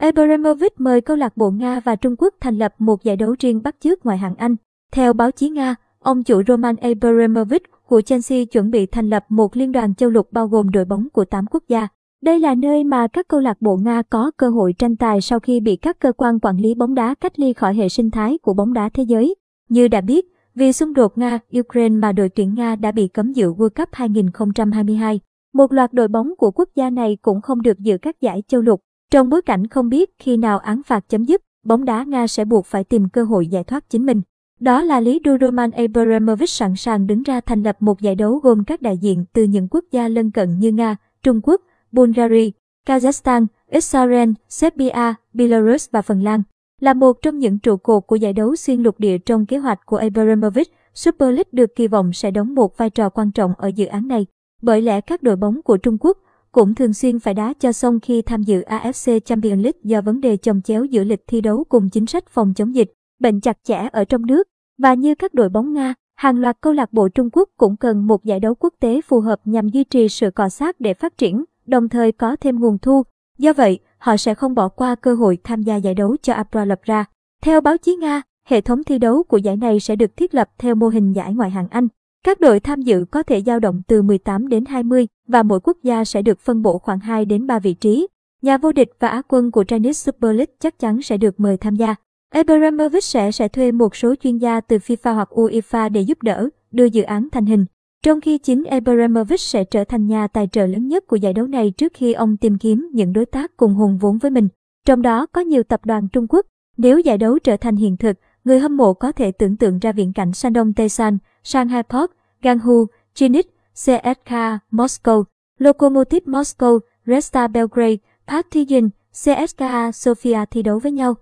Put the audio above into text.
Abramovich mời câu lạc bộ Nga và Trung Quốc thành lập một giải đấu riêng bắt chước ngoại hạng Anh. Theo báo chí Nga, ông chủ Roman Abramovich của Chelsea chuẩn bị thành lập một liên đoàn châu lục bao gồm đội bóng của 8 quốc gia. Đây là nơi mà các câu lạc bộ Nga có cơ hội tranh tài sau khi bị các cơ quan quản lý bóng đá cách ly khỏi hệ sinh thái của bóng đá thế giới. Như đã biết, vì xung đột Nga-Ukraine mà đội tuyển Nga đã bị cấm dự World Cup 2022. Một loạt đội bóng của quốc gia này cũng không được dự các giải châu lục. Trong bối cảnh không biết khi nào án phạt chấm dứt, bóng đá Nga sẽ buộc phải tìm cơ hội giải thoát chính mình. Đó là lý do Roman Abramovich sẵn sàng đứng ra thành lập một giải đấu gồm các đại diện từ những quốc gia lân cận như Nga, Trung Quốc, Bulgaria, Kazakhstan, Israel, Serbia, Belarus và Phần Lan. Là một trong những trụ cột của giải đấu xuyên lục địa trong kế hoạch của Abramovich, Super League được kỳ vọng sẽ đóng một vai trò quan trọng ở dự án này. Bởi lẽ các đội bóng của Trung Quốc cũng thường xuyên phải đá cho xong khi tham dự AFC Champions League do vấn đề chồng chéo giữa lịch thi đấu cùng chính sách phòng chống dịch, bệnh chặt chẽ ở trong nước. Và như các đội bóng Nga, hàng loạt câu lạc bộ Trung Quốc cũng cần một giải đấu quốc tế phù hợp nhằm duy trì sự cọ sát để phát triển, đồng thời có thêm nguồn thu. Do vậy, họ sẽ không bỏ qua cơ hội tham gia giải đấu cho apra lập ra. Theo báo chí Nga, hệ thống thi đấu của giải này sẽ được thiết lập theo mô hình giải ngoại hạng Anh. Các đội tham dự có thể dao động từ 18 đến 20 và mỗi quốc gia sẽ được phân bổ khoảng 2 đến 3 vị trí. Nhà vô địch và á quân của Chinese Super League chắc chắn sẽ được mời tham gia. Abramovich sẽ sẽ thuê một số chuyên gia từ FIFA hoặc UEFA để giúp đỡ, đưa dự án thành hình. Trong khi chính Abramovich sẽ trở thành nhà tài trợ lớn nhất của giải đấu này trước khi ông tìm kiếm những đối tác cùng hùng vốn với mình. Trong đó có nhiều tập đoàn Trung Quốc. Nếu giải đấu trở thành hiện thực, người hâm mộ có thể tưởng tượng ra viễn cảnh Shandong Taysan, Shanghai Park, Ganghu, Chinit, CSK Moscow, Lokomotiv Moscow, Resta Belgrade, Partizan, CSKA Sofia thi đấu với nhau.